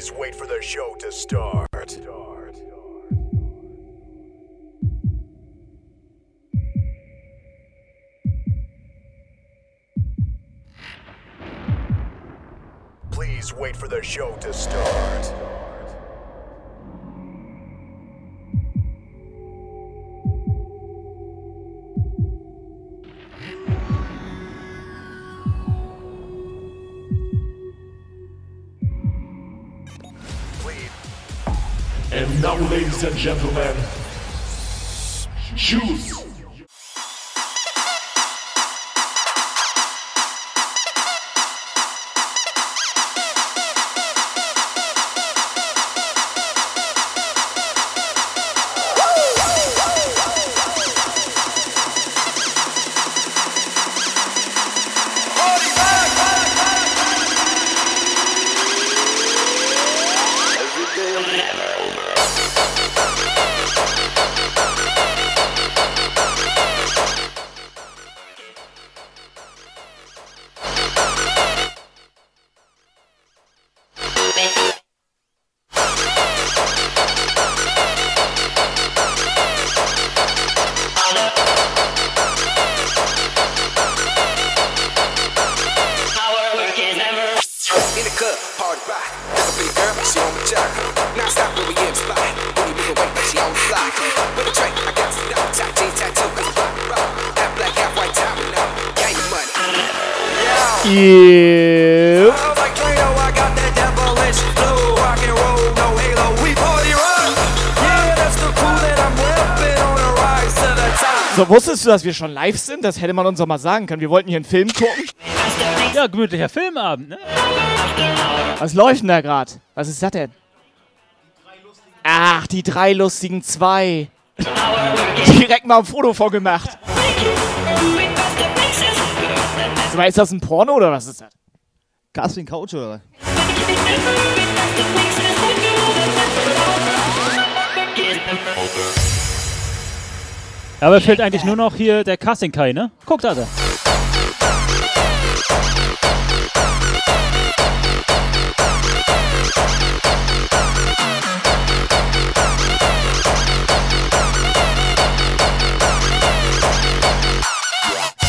Please wait for the show to start. Please wait for the show to start. Ladies and gentlemen, choose. Top. So, wusstest du, dass wir schon live sind? Das hätte man uns doch mal sagen können. Wir wollten hier einen Film gucken. Ja, gemütlicher Filmabend, ne? Was läuft denn da gerade? Was ist das denn? Ach, die drei lustigen zwei. Direkt mal ein Foto vorgemacht. Mal, ist das ein Porno oder was ist das? Casting Couch oder? Ja, aber fehlt eigentlich nur noch hier der Casting Kai, ne? Guck da, da.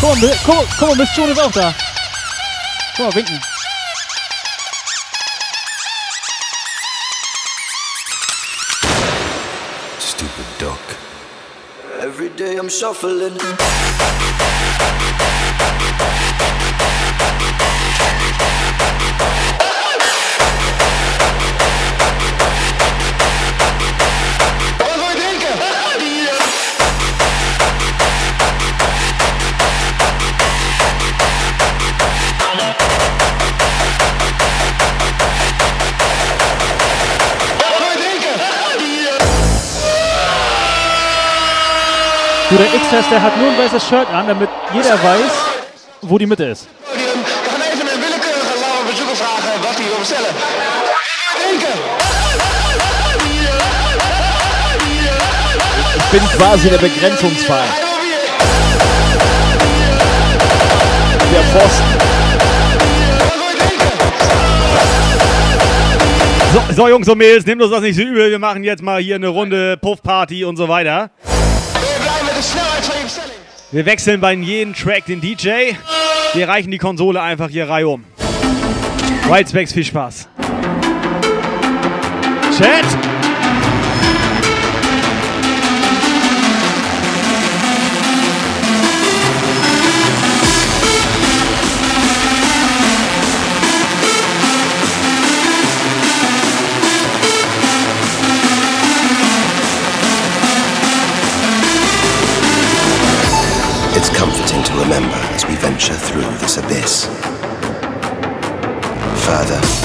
Guck mal, Mi- guck, guck mal, Miss June ist auch da. Guck mal, winken. Stupid duck. Every day I'm shuffling. Du, der X-Test, der hat nur ein weißes Shirt an, damit jeder weiß, wo die Mitte ist. We gaan even een willekeurige lange bezoeker vragen wat hij wil bestellen. Denken! Ich bin quasi der Begrenzungsfall. Der Pfosten. So, so Jungs und Mädels, nehmt uns das nicht so übel. Wir machen jetzt mal hier eine Runde Puffparty und so weiter. Wir wechseln bei jedem Track den DJ. Wir reichen die Konsole einfach hier Reihe um. Whitespecs, viel Spaß. Chat! It's comforting to remember as we venture through this abyss. Further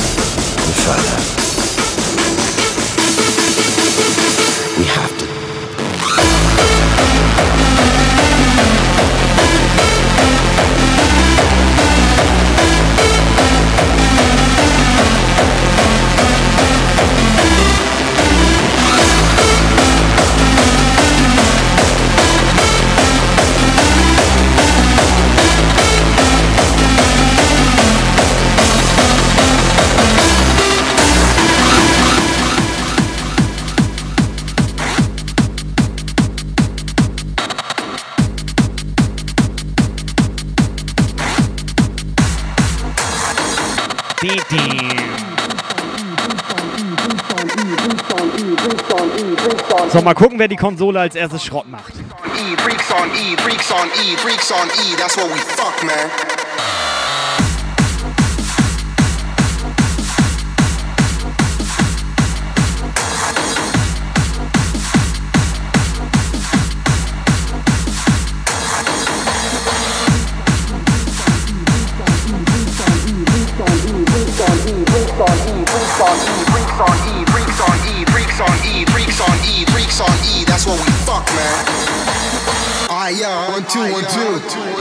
So, mal gucken, wer die Konsole als erstes Schrott macht. E, freaks on E, freaks on E, freaks on E, that's what we fuck, man. Freaks on E, freaks on E, freaks on E, freaks on E, freaks on E, that's what we fuck, man. Ah, yeah, one, two, one, two.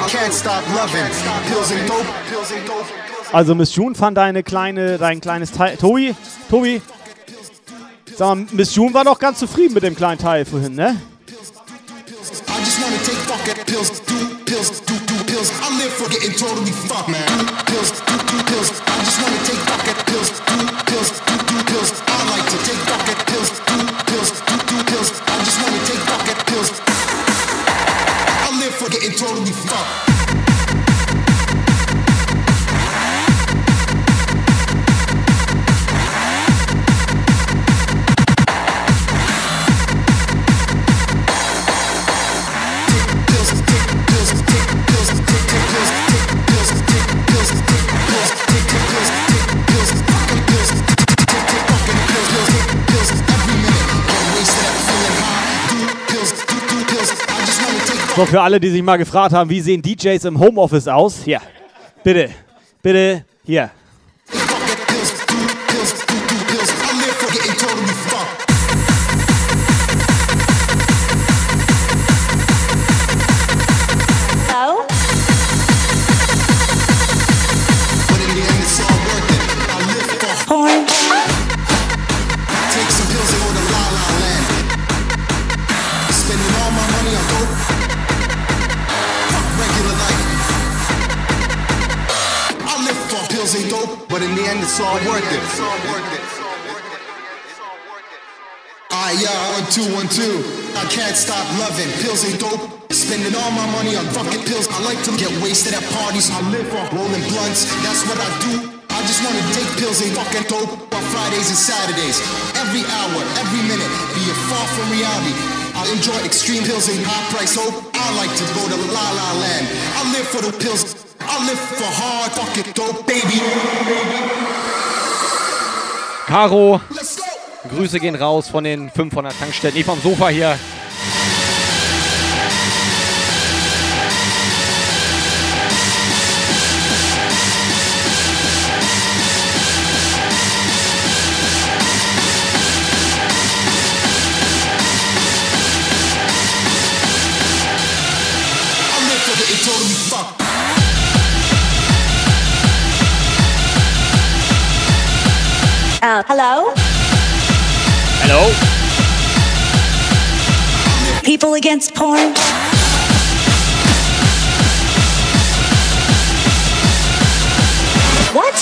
Can't stop loving. Pills and dope, pills and dope. Also Miss June fand deine kleine, dein kleines Teil. Tobi, Tobi. Sag mal, Miss June war doch ganz zufrieden mit dem kleinen Teil vorhin, ne? I just wanna take fucking pills, do pills, do do pills. I live for getting totally fucked, man. Pills, do do pills. I just wanna take fucking pills, do pills, do do pills. I like to take fucking pills, do pills, do do pills. I just wanna take fucking pills. I live for getting totally fucked. So, für alle, die sich mal gefragt haben, wie sehen DJs im Homeoffice aus? Hier, bitte, bitte, hier. Yeah, one two one two. I can't stop loving pills and dope. Spending all my money on fucking pills. I like to get wasted at parties. I live for rolling blunts. That's what I do. I just wanna take pills and fucking dope on Fridays and Saturdays. Every hour, every minute, be it far from reality. I enjoy extreme pills and high price hope. I like to go to La La Land. I live for the pills. I live for hard fucking dope, baby. Caro, Let's go. Grüße gehen raus von den 500 Tankstellen. Ich vom Sofa hier. Uh, hello? Hello? People against porn. What?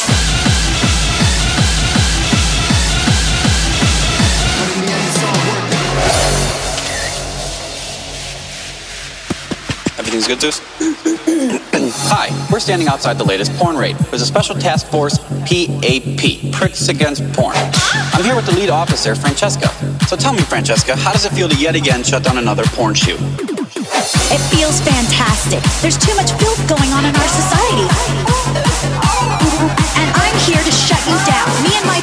Everything's good, Zeus? Hi, we're standing outside the latest porn raid. There's a special task force, PAP, Pricks Against Porn. I'm here with the lead officer, Francesca. So tell me, Francesca, how does it feel to yet again shut down another porn shoot? It feels fantastic. There's too much filth going on in our society. And I'm here to shut you down. Me and my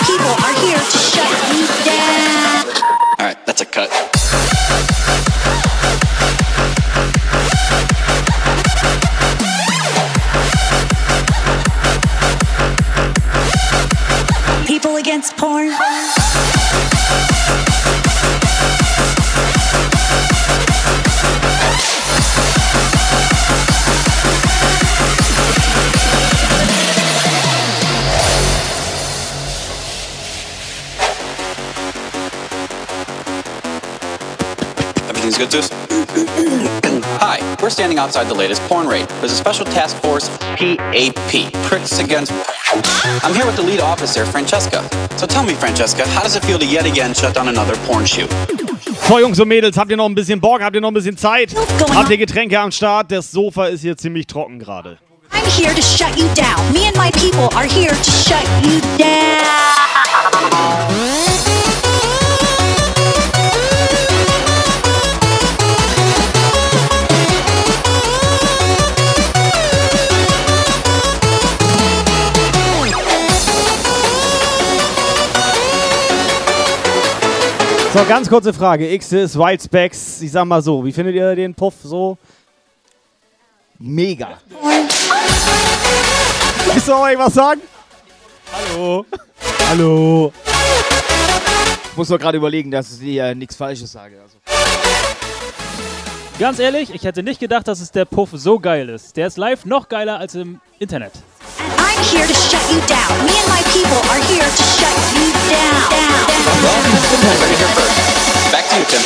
outside the latest porn raid. There's a special task force, PAP, Pricks Against Porn. I'm here with the lead officer, Francesca. So tell me, Francesca, how does it feel to yet again shut down another porn shoot? So, Jungs und Mädels, habt ihr noch ein bisschen Bock? Habt ihr noch ein bisschen Zeit? Habt ihr Getränke am Start? Das Sofa ist hier ziemlich trocken gerade. I'm here to shut you down. Me and my people are here to shut you down. So, ganz kurze Frage. X ist Wild Specs. Ich sag mal so, wie findet ihr den Puff so? Mega. Willst du noch irgendwas sagen? Hallo. Hallo. Ich muss nur gerade überlegen, dass ich hier nichts Falsches sage. Also. Ganz ehrlich, ich hätte nicht gedacht, dass es der Puff so geil ist. Der ist live noch geiler als im Internet. I'm here to shut you down. Me and my people are here to shut you down. Here first. Back to you, Tim.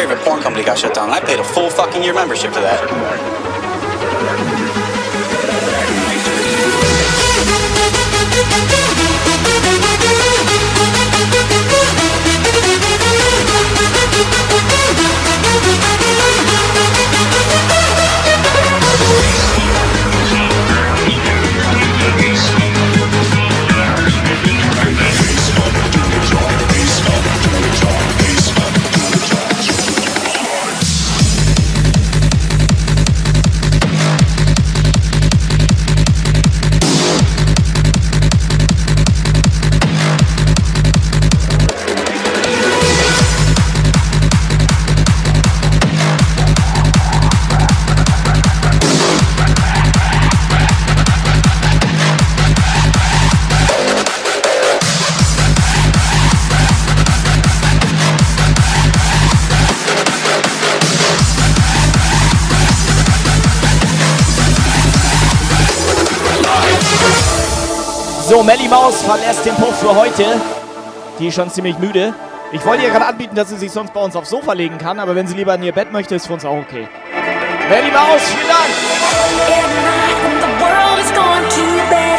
Favorite porn company got shut down. I paid a full fucking year membership to that. So, Melly Maus verlässt den Puff für heute. Die ist schon ziemlich müde. Ich wollte ihr gerade anbieten, dass sie sich sonst bei uns aufs Sofa legen kann, aber wenn sie lieber in ihr Bett möchte, ist für uns auch okay. Melly Maus, vielen Dank!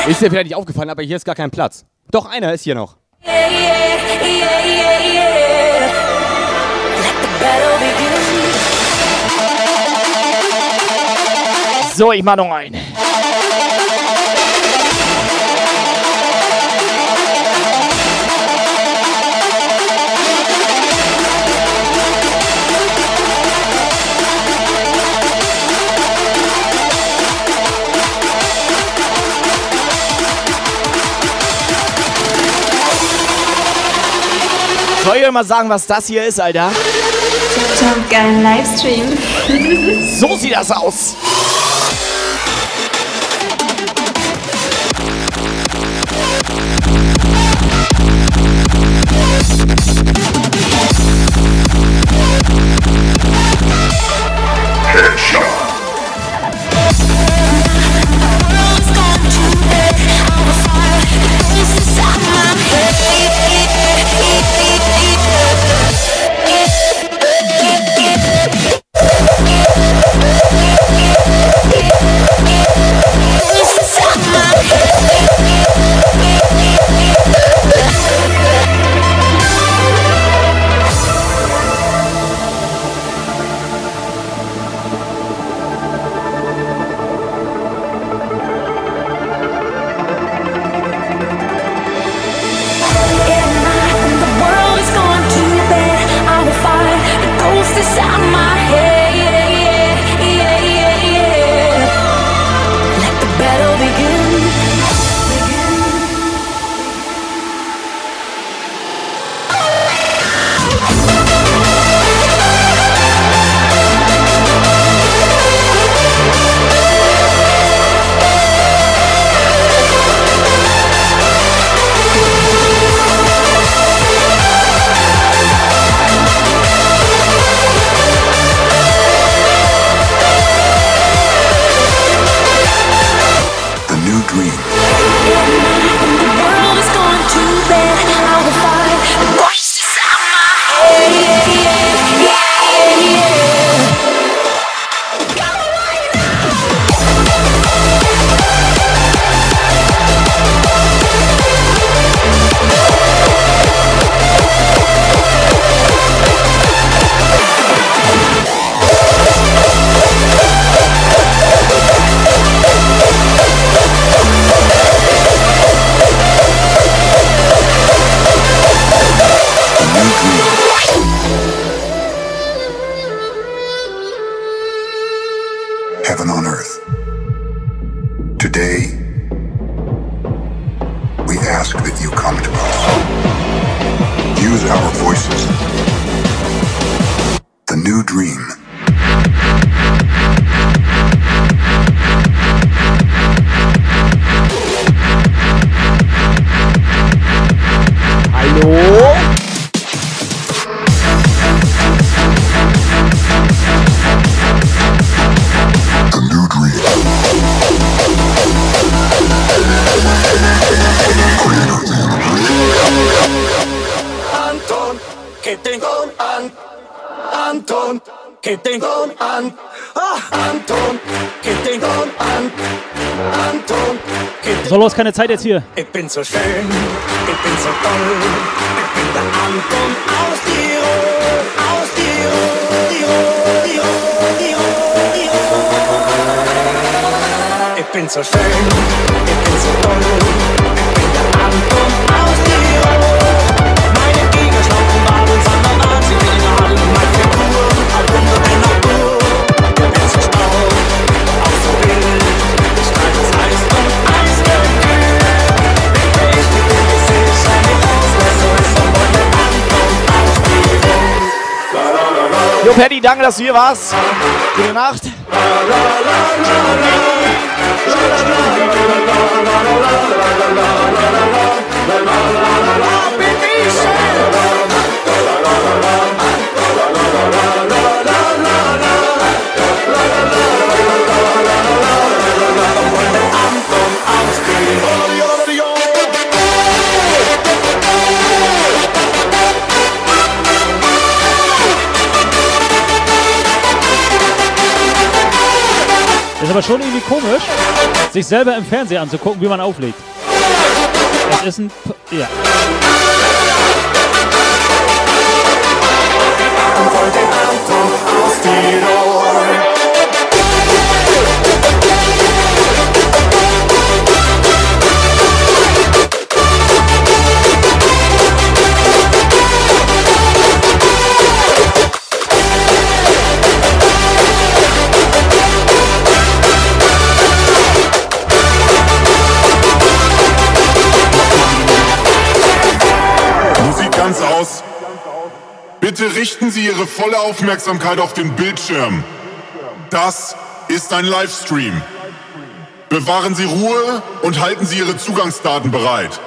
Ist dir vielleicht nicht aufgefallen, aber hier ist gar kein Platz. Doch, einer ist hier noch. So, ich mach noch einen. Euch mal sagen, was das hier ist, Alter? Geilen Livestream. So sieht das aus. Anton, que tengo an ah, Anton, que tengo an Anton, que So, los, keine Zeit jetzt hier. Ich bin so schön, ich bin so toll, ich bin der Anton aus Tirol, aus Tirol, Tirol, Tirol, Tirol, Tirol. Ich bin so schön, ich bin so toll, ich bin der Anton Jo, Paddy, danke, dass du hier warst. Gute Nacht. Ist aber schon irgendwie komisch, sich selber im Fernsehen anzugucken, wie man auflegt. Das ist ein. P ja. Musik Bitte richten Sie Ihre volle Aufmerksamkeit auf den Bildschirm. Das ist ein Livestream. Bewahren Sie Ruhe und halten Sie Ihre Zugangsdaten bereit.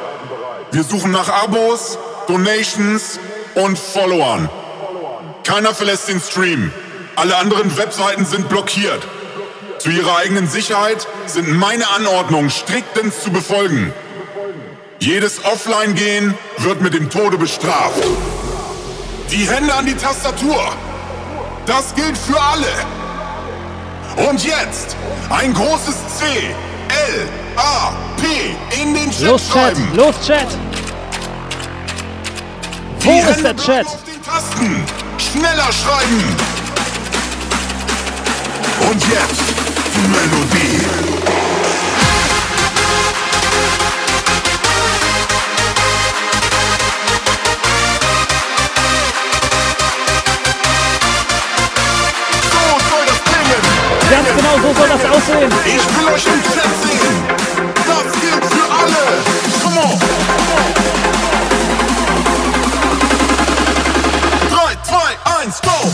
Wir suchen nach Abos, Donations und Followern. Keiner verlässt den Stream. Alle anderen Webseiten sind blockiert. Zu Ihrer eigenen Sicherheit sind meine Anordnungen striktens zu befolgen. Jedes Offline-Gehen wird mit dem Tode bestraft. Die Hände an die Tastatur. Das gilt für alle. Und jetzt ein großes C, L, A, P in den Chat Los, Chat! schreiben. Los, Chat! Wo Die ist Hände der Chat? auf den Tasten. Schneller schreiben. Und jetzt die Melodie. So soll das aussehen. Ich will euch im Chat sehen. Das gilt für alle. Come on. 3, 2, 1, go.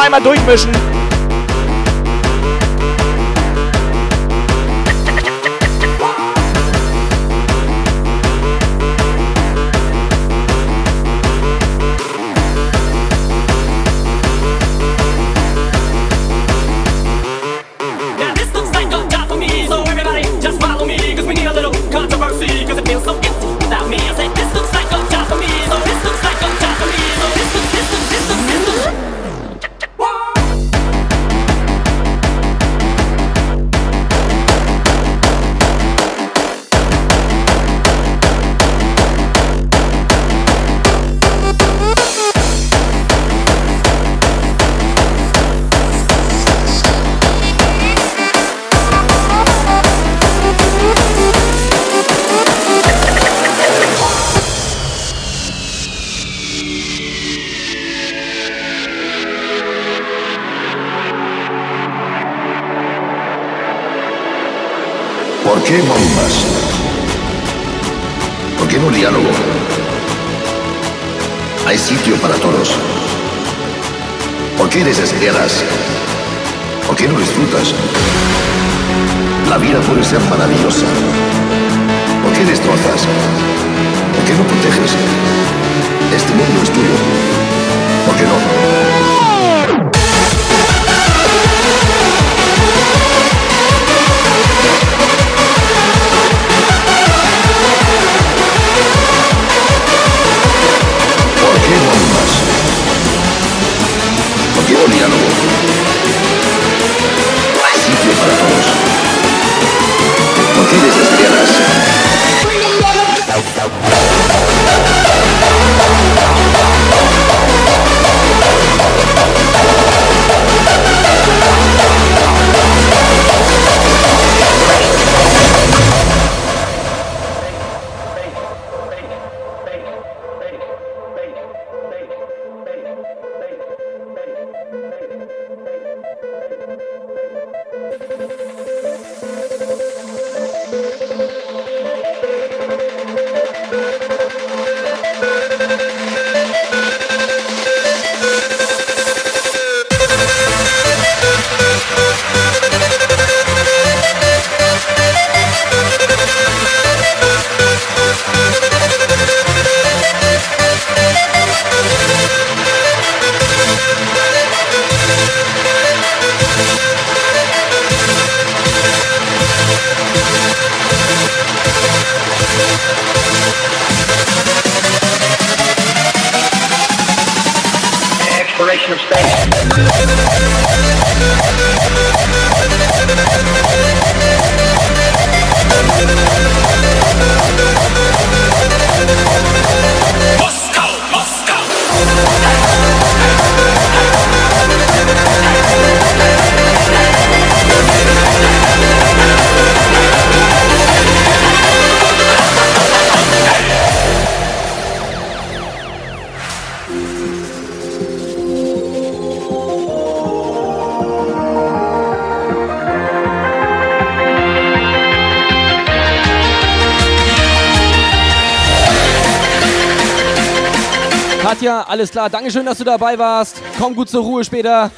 Einmal durchmischen. Qué bombas? ¿Por qué no diálogo? Hay sitio para todos. ¿Por qué desesperas? ¿Por qué no disfrutas? La vida puede ser maravillosa. ¿Por qué destrozas? ¿Por qué no proteges? Este mundo es tuyo. ¿Por qué no? Katja, alles klar. Dankeschön, dass du dabei warst. Komm gut zur Ruhe später.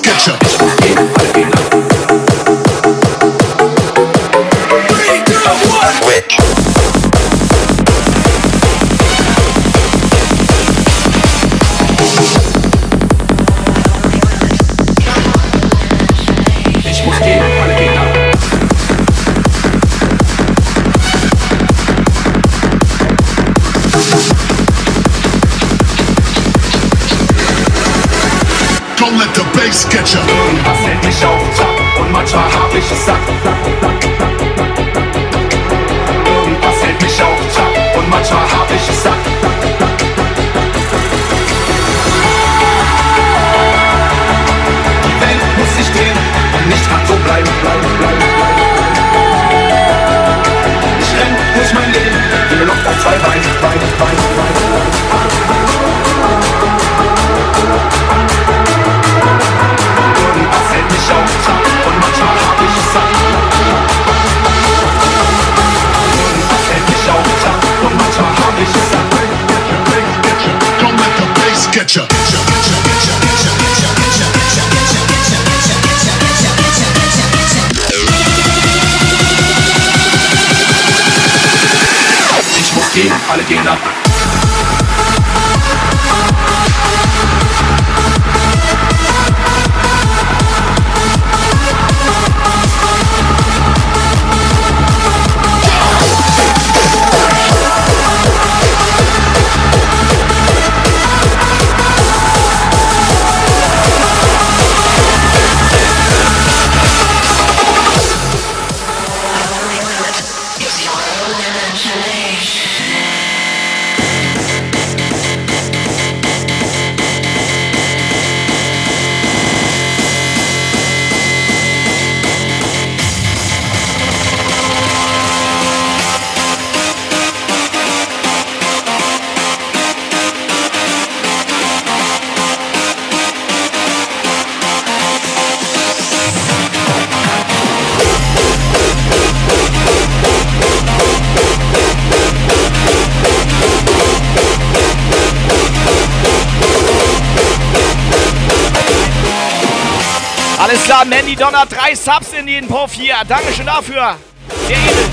just. vicious cycle. Chalet. Donner, drei Subs in jeden Puff hier. Dankeschön dafür. Der Edel.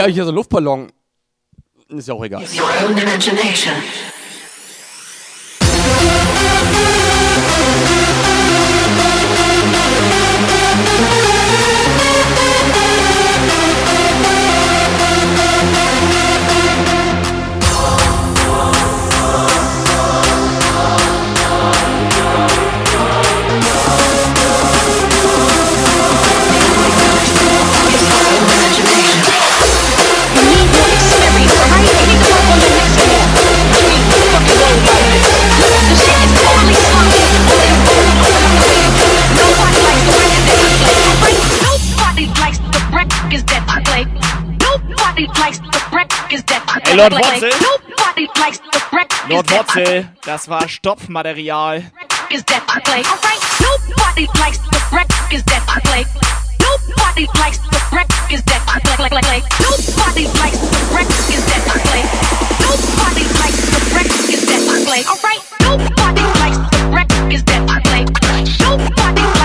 Ja, hier so ein Luftballon. Ist ja auch egal. Your own imagination. Ey, Lord Wotzel! Lord Wotzel, das war Stopfmaterial. Nobody likes the wreck is that I play, play, play. Nobody likes the wreck is that I play. Nobody likes the wreck is that I play. Alright, nobody likes the wreck is that I play. Nobody.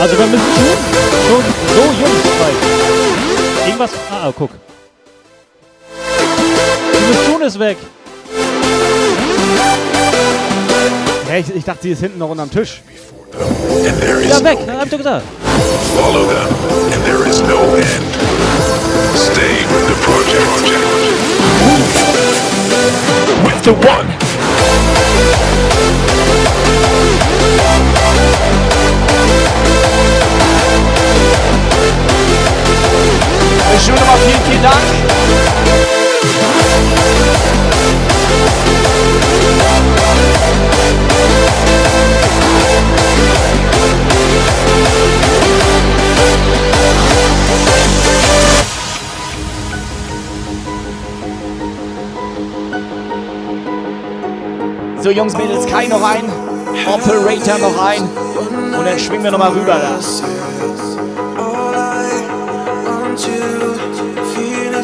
Also wir müssen schon, so Jungs bald. Irgendwas. Ah, ah, guck. Die Mission ist weg. Hä, ich, ich dachte, sie ist hinten noch unterm Tisch. Ja, weg. Hab ich doch gesagt. follow them, and there is no end. Stay with the project. With the one. Schön nochmal vielen, vielen Dank. So Jungs, Mädels, Kai noch ein, Operator noch ein und dann schwingen wir nochmal rüber da.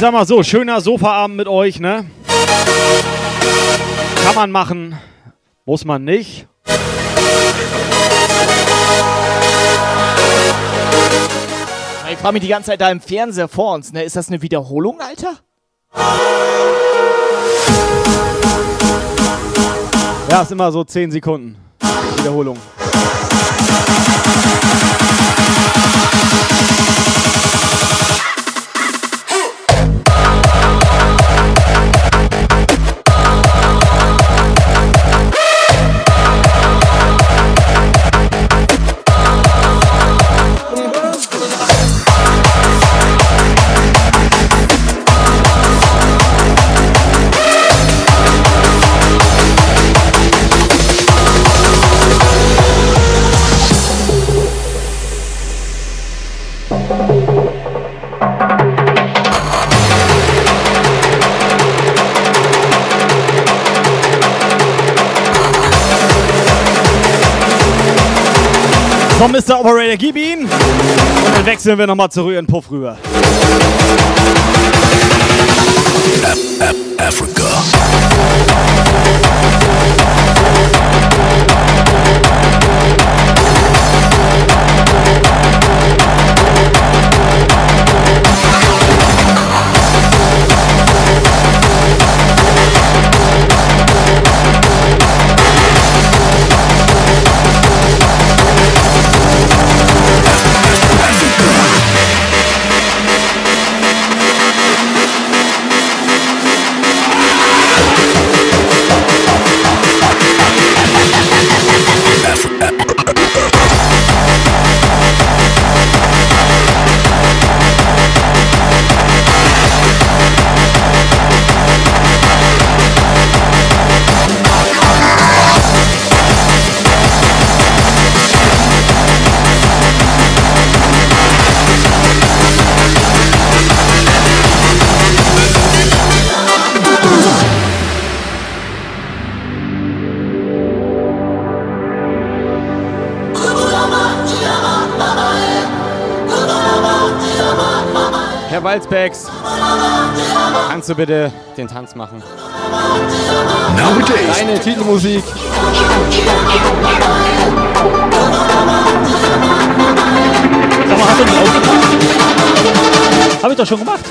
sag mal so, schöner Sofaabend mit euch, ne? Kann man machen, muss man nicht. Ich frage mich die ganze Zeit da im Fernseher vor uns, ne? Ist das eine Wiederholung, Alter? Ja, ist immer so 10 Sekunden. Wiederholung. Mr. Operator, gib ihn! Und dann wechseln wir nochmal zurück in Puff rüber. Africa. Kannst du bitte den Tanz machen? Nowadays. Deine Titelmusik. Sag mal, hast du aufgemacht? Hab ich doch schon gemacht.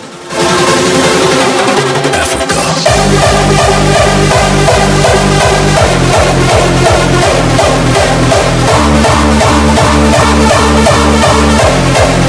It's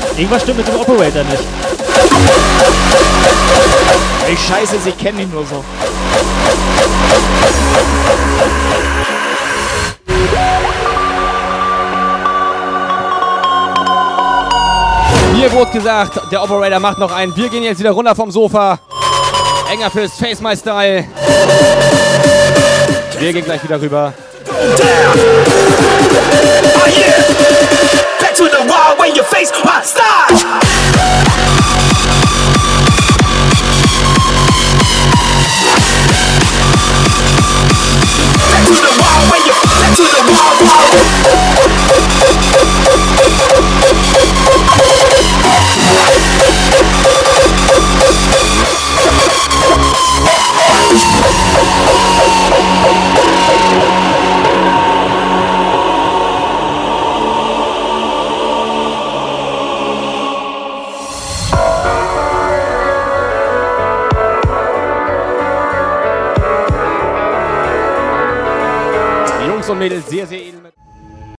irgendwas stimmt mit dem Operator nicht. Ey, scheiße, sie kennen ihn nur so. Mir wurde gesagt, der Operator macht noch einen. Wir gehen jetzt wieder runter vom Sofa. Enger fürs Face My Style. Wir gehen gleich wieder rüber. Back Mädels, sehr, sehr.